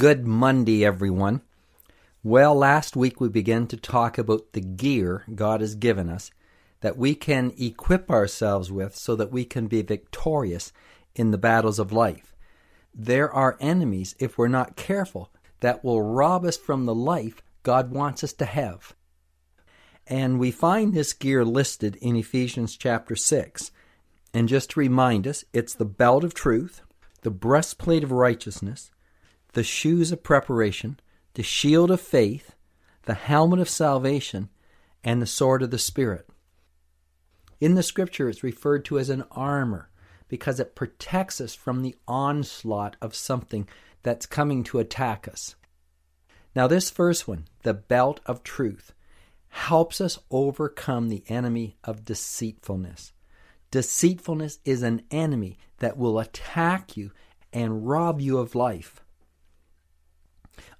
Good Monday, everyone. Well, last week we began to talk about the gear God has given us that we can equip ourselves with so that we can be victorious in the battles of life. There are enemies, if we're not careful, that will rob us from the life God wants us to have. And we find this gear listed in Ephesians chapter 6. And just to remind us, it's the belt of truth, the breastplate of righteousness, the shoes of preparation, the shield of faith, the helmet of salvation, and the sword of the Spirit. In the scripture, it's referred to as an armor because it protects us from the onslaught of something that's coming to attack us. Now, this first one, the belt of truth, helps us overcome the enemy of deceitfulness. Deceitfulness is an enemy that will attack you and rob you of life.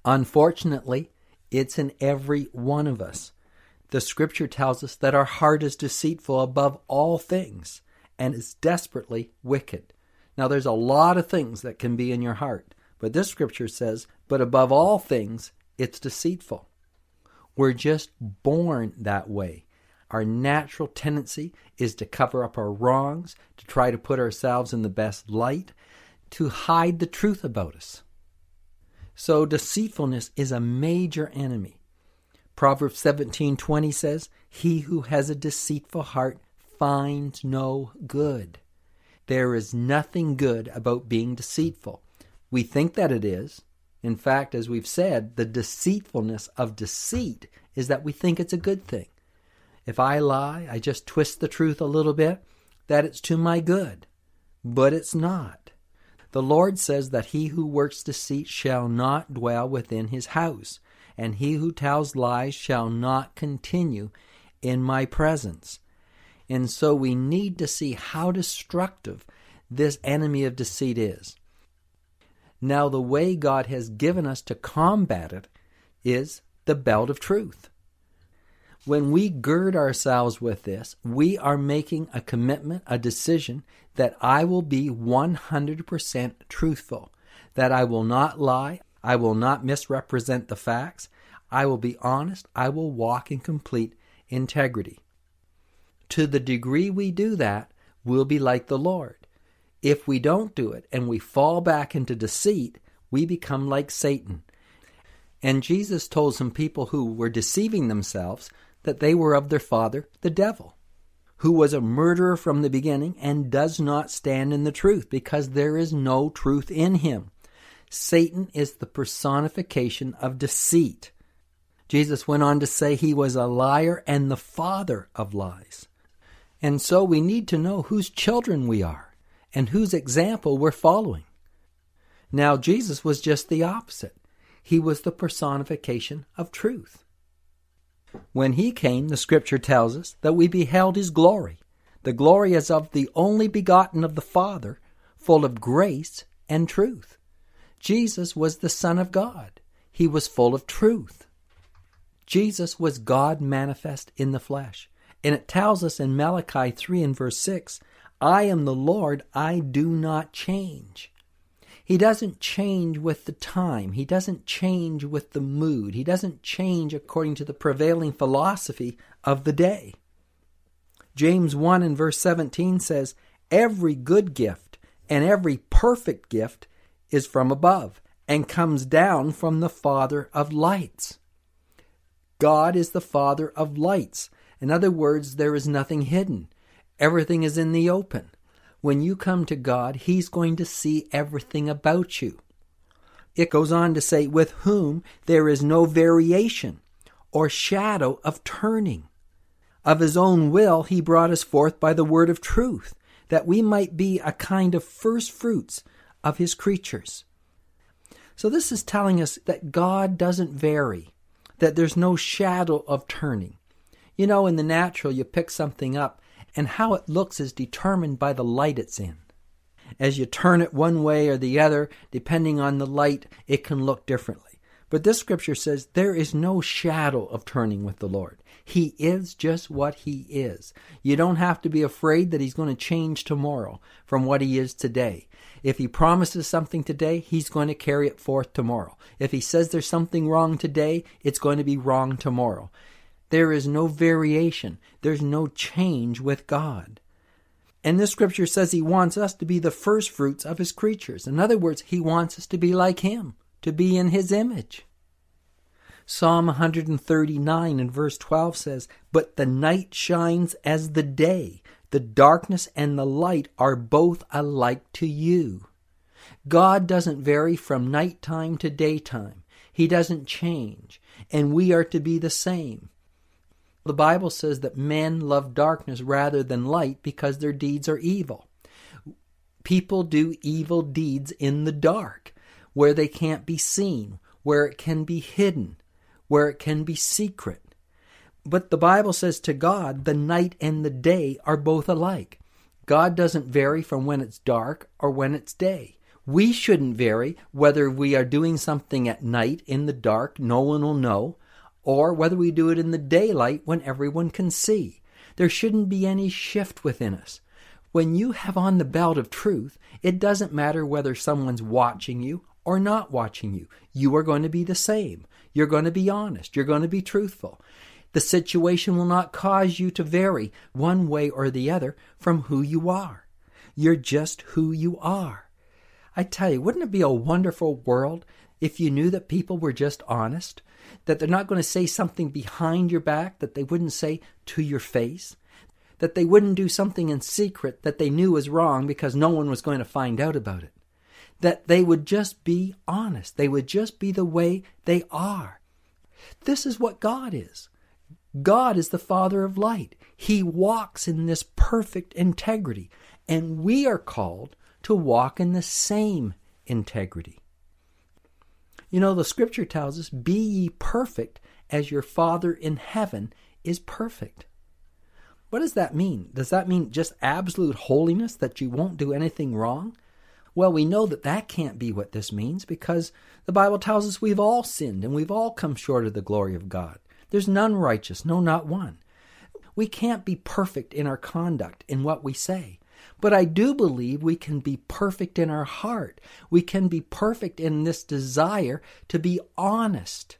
Unfortunately, it's in every one of us. The scripture tells us that our heart is deceitful above all things and is desperately wicked. Now, there's a lot of things that can be in your heart, but this scripture says, but above all things, it's deceitful. We're just born that way. Our natural tendency is to cover up our wrongs, to try to put ourselves in the best light, to hide the truth about us. So deceitfulness is a major enemy. Proverbs 17:20 says, "He who has a deceitful heart finds no good." There is nothing good about being deceitful. We think that it is. In fact, as we've said, the deceitfulness of deceit is that we think it's a good thing. If I lie, I just twist the truth a little bit, that it's to my good. But it's not. The Lord says that he who works deceit shall not dwell within his house, and he who tells lies shall not continue in my presence. And so we need to see how destructive this enemy of deceit is. Now, the way God has given us to combat it is the belt of truth. When we gird ourselves with this, we are making a commitment, a decision that I will be 100% truthful, that I will not lie, I will not misrepresent the facts, I will be honest, I will walk in complete integrity. To the degree we do that, we'll be like the Lord. If we don't do it and we fall back into deceit, we become like Satan. And Jesus told some people who were deceiving themselves that they were of their father, the devil, who was a murderer from the beginning and does not stand in the truth because there is no truth in him. Satan is the personification of deceit. Jesus went on to say he was a liar and the father of lies. And so we need to know whose children we are and whose example we're following. Now, Jesus was just the opposite. He was the personification of truth. When he came, the scripture tells us that we beheld his glory. The glory as of the only begotten of the Father, full of grace and truth. Jesus was the Son of God. He was full of truth. Jesus was God manifest in the flesh. And it tells us in Malachi 3 and verse 6 I am the Lord, I do not change. He doesn't change with the time. He doesn't change with the mood. He doesn't change according to the prevailing philosophy of the day. James 1 and verse 17 says, Every good gift and every perfect gift is from above and comes down from the Father of lights. God is the Father of lights. In other words, there is nothing hidden. Everything is in the open when you come to God, He's going to see everything about you. It goes on to say, with whom there is no variation or shadow of turning. Of His own will, He brought us forth by the word of truth, that we might be a kind of first fruits of His creatures. So this is telling us that God doesn't vary, that there's no shadow of turning. You know, in the natural, you pick something up, and how it looks is determined by the light it's in. As you turn it one way or the other, depending on the light, it can look differently. But this scripture says there is no shadow of turning with the Lord. He is just what He is. You don't have to be afraid that He's going to change tomorrow from what He is today. If He promises something today, He's going to carry it forth tomorrow. If He says there's something wrong today, it's going to be wrong tomorrow. There is no variation, there's no change with God. And this scripture says He wants us to be the first fruits of His creatures. In other words, He wants us to be like Him, to be in His image. Psalm 139 and verse 12 says, But the night shines as the day, the darkness and the light are both alike to you. God doesn't vary from nighttime to daytime. He doesn't change, and we are to be the same. The Bible says that men love darkness rather than light because their deeds are evil. People do evil deeds in the dark, where they can't be seen, where it can be hidden where it can be secret. But the Bible says to God, the night and the day are both alike. God doesn't vary from when it's dark or when it's day. We shouldn't vary whether we are doing something at night in the dark, no one will know, or whether we do it in the daylight when everyone can see. There shouldn't be any shift within us. When you have on the belt of truth, it doesn't matter whether someone's watching you or not watching you. You are going to be the same. You're going to be honest. You're going to be truthful. The situation will not cause you to vary one way or the other from who you are. You're just who you are. I tell you, wouldn't it be a wonderful world if you knew that people were just honest? That they're not going to say something behind your back that they wouldn't say to your face? That they wouldn't do something in secret that they knew was wrong because no one was going to find out about it? that they would just be honest. They would just be the way they are. This is what God is. God is the Father of light. He walks in this perfect integrity, and we are called to walk in the same integrity. You know, the scripture tells us, Be ye perfect as your Father in heaven is perfect. What does that mean? Does that mean just absolute holiness, that you won't do anything wrong? Well, we know that that can't be what this means because the Bible tells us we've all sinned and we've all come short of the glory of God. There's none righteous, no, not one. We can't be perfect in our conduct, in what we say. But I do believe we can be perfect in our heart. We can be perfect in this desire to be honest.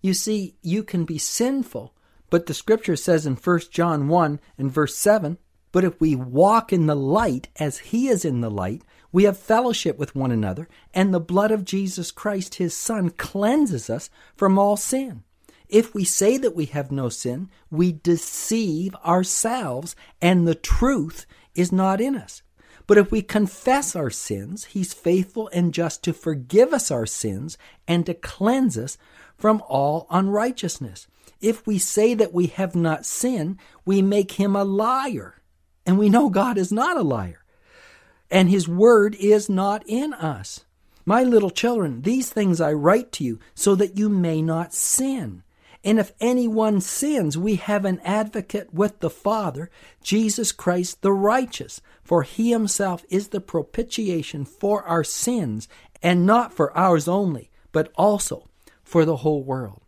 You see, you can be sinful, but the scripture says in 1 John 1 and verse 7 But if we walk in the light as he is in the light, we have fellowship with one another, and the blood of Jesus Christ, his Son, cleanses us from all sin. If we say that we have no sin, we deceive ourselves, and the truth is not in us. But if we confess our sins, he's faithful and just to forgive us our sins and to cleanse us from all unrighteousness. If we say that we have not sinned, we make him a liar. And we know God is not a liar and his word is not in us. My little children, these things I write to you so that you may not sin. And if anyone sins, we have an advocate with the Father, Jesus Christ the righteous. For he himself is the propitiation for our sins, and not for ours only, but also for the whole world.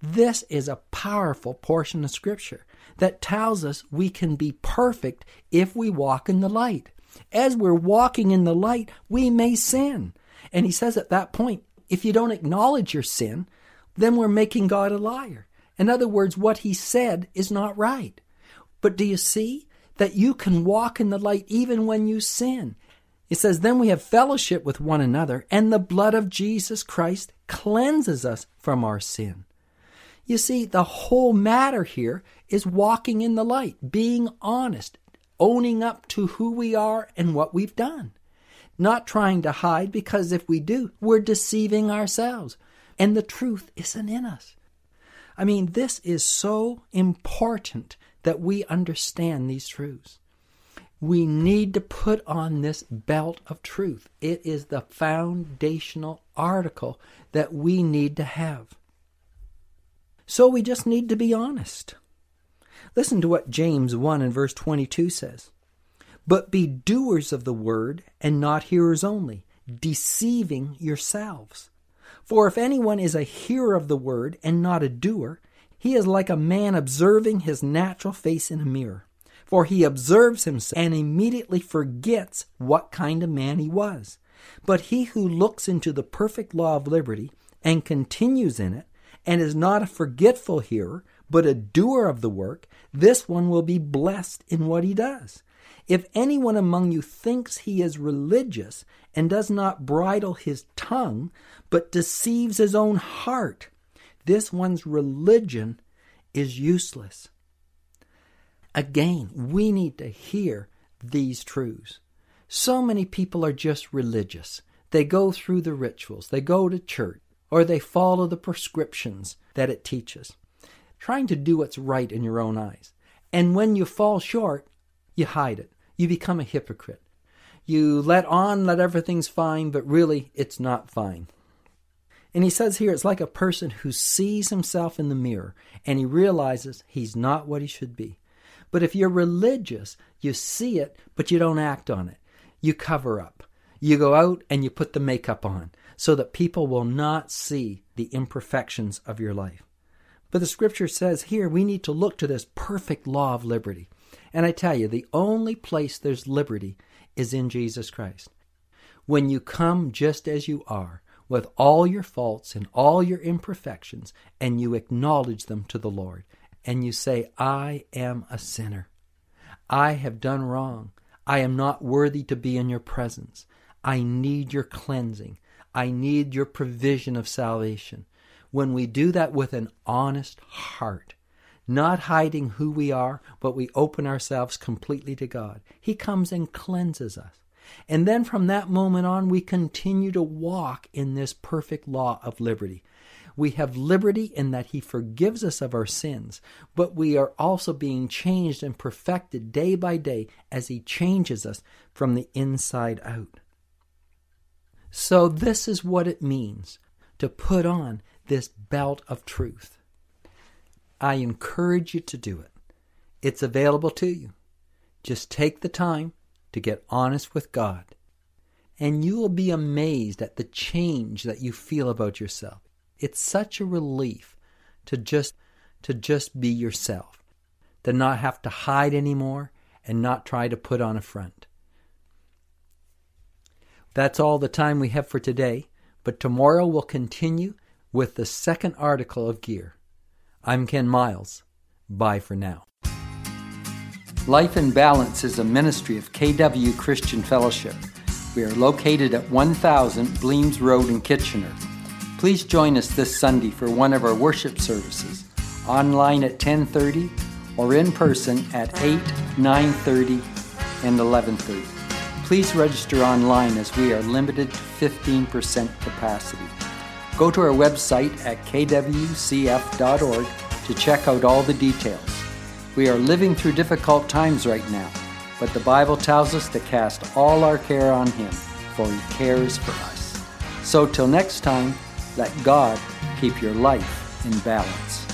This is a powerful portion of Scripture that tells us we can be perfect if we walk in the light. As we're walking in the light, we may sin. And he says at that point, if you don't acknowledge your sin, then we're making God a liar. In other words, what he said is not right. But do you see that you can walk in the light even when you sin? It says, Then we have fellowship with one another, and the blood of Jesus Christ cleanses us from our sin. You see, the whole matter here is walking in the light, being honest, owning up to who we are and what we've done. Not trying to hide, because if we do, we're deceiving ourselves, and the truth isn't in us. I mean, this is so important that we understand these truths. We need to put on this belt of truth. It is the foundational article that we need to have. So we just need to be honest. Listen to what James 1 and verse 22 says. But be doers of the word and not hearers only, deceiving yourselves. For if anyone is a hearer of the word and not a doer, he is like a man observing his natural face in a mirror. For he observes himself and immediately forgets what kind of man he was. But he who looks into the perfect law of liberty and continues in it, and is not a forgetful hearer, but a doer of the work, this one will be blessed in what he does. If anyone among you thinks he is religious and does not bridle his tongue, but deceives his own heart, this one's religion is useless. Again, we need to hear these truths. So many people are just religious. They go through the rituals, they go to church, or they follow the prescriptions that it teaches, trying to do what's right in your own eyes. And when you fall short, you hide it. You become a hypocrite. You let on that everything's fine, but really it's not fine. And he says here it's like a person who sees himself in the mirror and he realizes he's not what he should be. But if you're religious, you see it, but you don't act on it. You cover up. You go out and you put the makeup on so that people will not see the imperfections of your life. But the scripture says here we need to look to this perfect law of liberty. And I tell you, the only place there's liberty is in Jesus Christ. When you come just as you are, with all your faults and all your imperfections, and you acknowledge them to the Lord, and you say, I am a sinner. I have done wrong. I am not worthy to be in your presence. I need your cleansing. I need your provision of salvation. When we do that with an honest heart, not hiding who we are, but we open ourselves completely to God, He comes and cleanses us. And then from that moment on, we continue to walk in this perfect law of liberty. We have liberty in that He forgives us of our sins, but we are also being changed and perfected day by day as He changes us from the inside out. So, this is what it means to put on this belt of truth. I encourage you to do it. It's available to you. Just take the time to get honest with God. And you will be amazed at the change that you feel about yourself. It's such a relief to just to just be yourself, to not have to hide anymore and not try to put on a front. That's all the time we have for today, but tomorrow we'll continue with the second article of Gear. I'm Ken Miles. Bye for now. Life in Balance is a ministry of KW Christian Fellowship. We are located at 1000 Bleams Road in Kitchener. Please join us this Sunday for one of our worship services, online at 10:30 or in person at 8, 9:30 and 11:30. Please register online as we are limited to 15% capacity. Go to our website at kwcf.org to check out all the details. We are living through difficult times right now, but the Bible tells us to cast all our care on Him, for He cares for us. So till next time, let God keep your life in balance.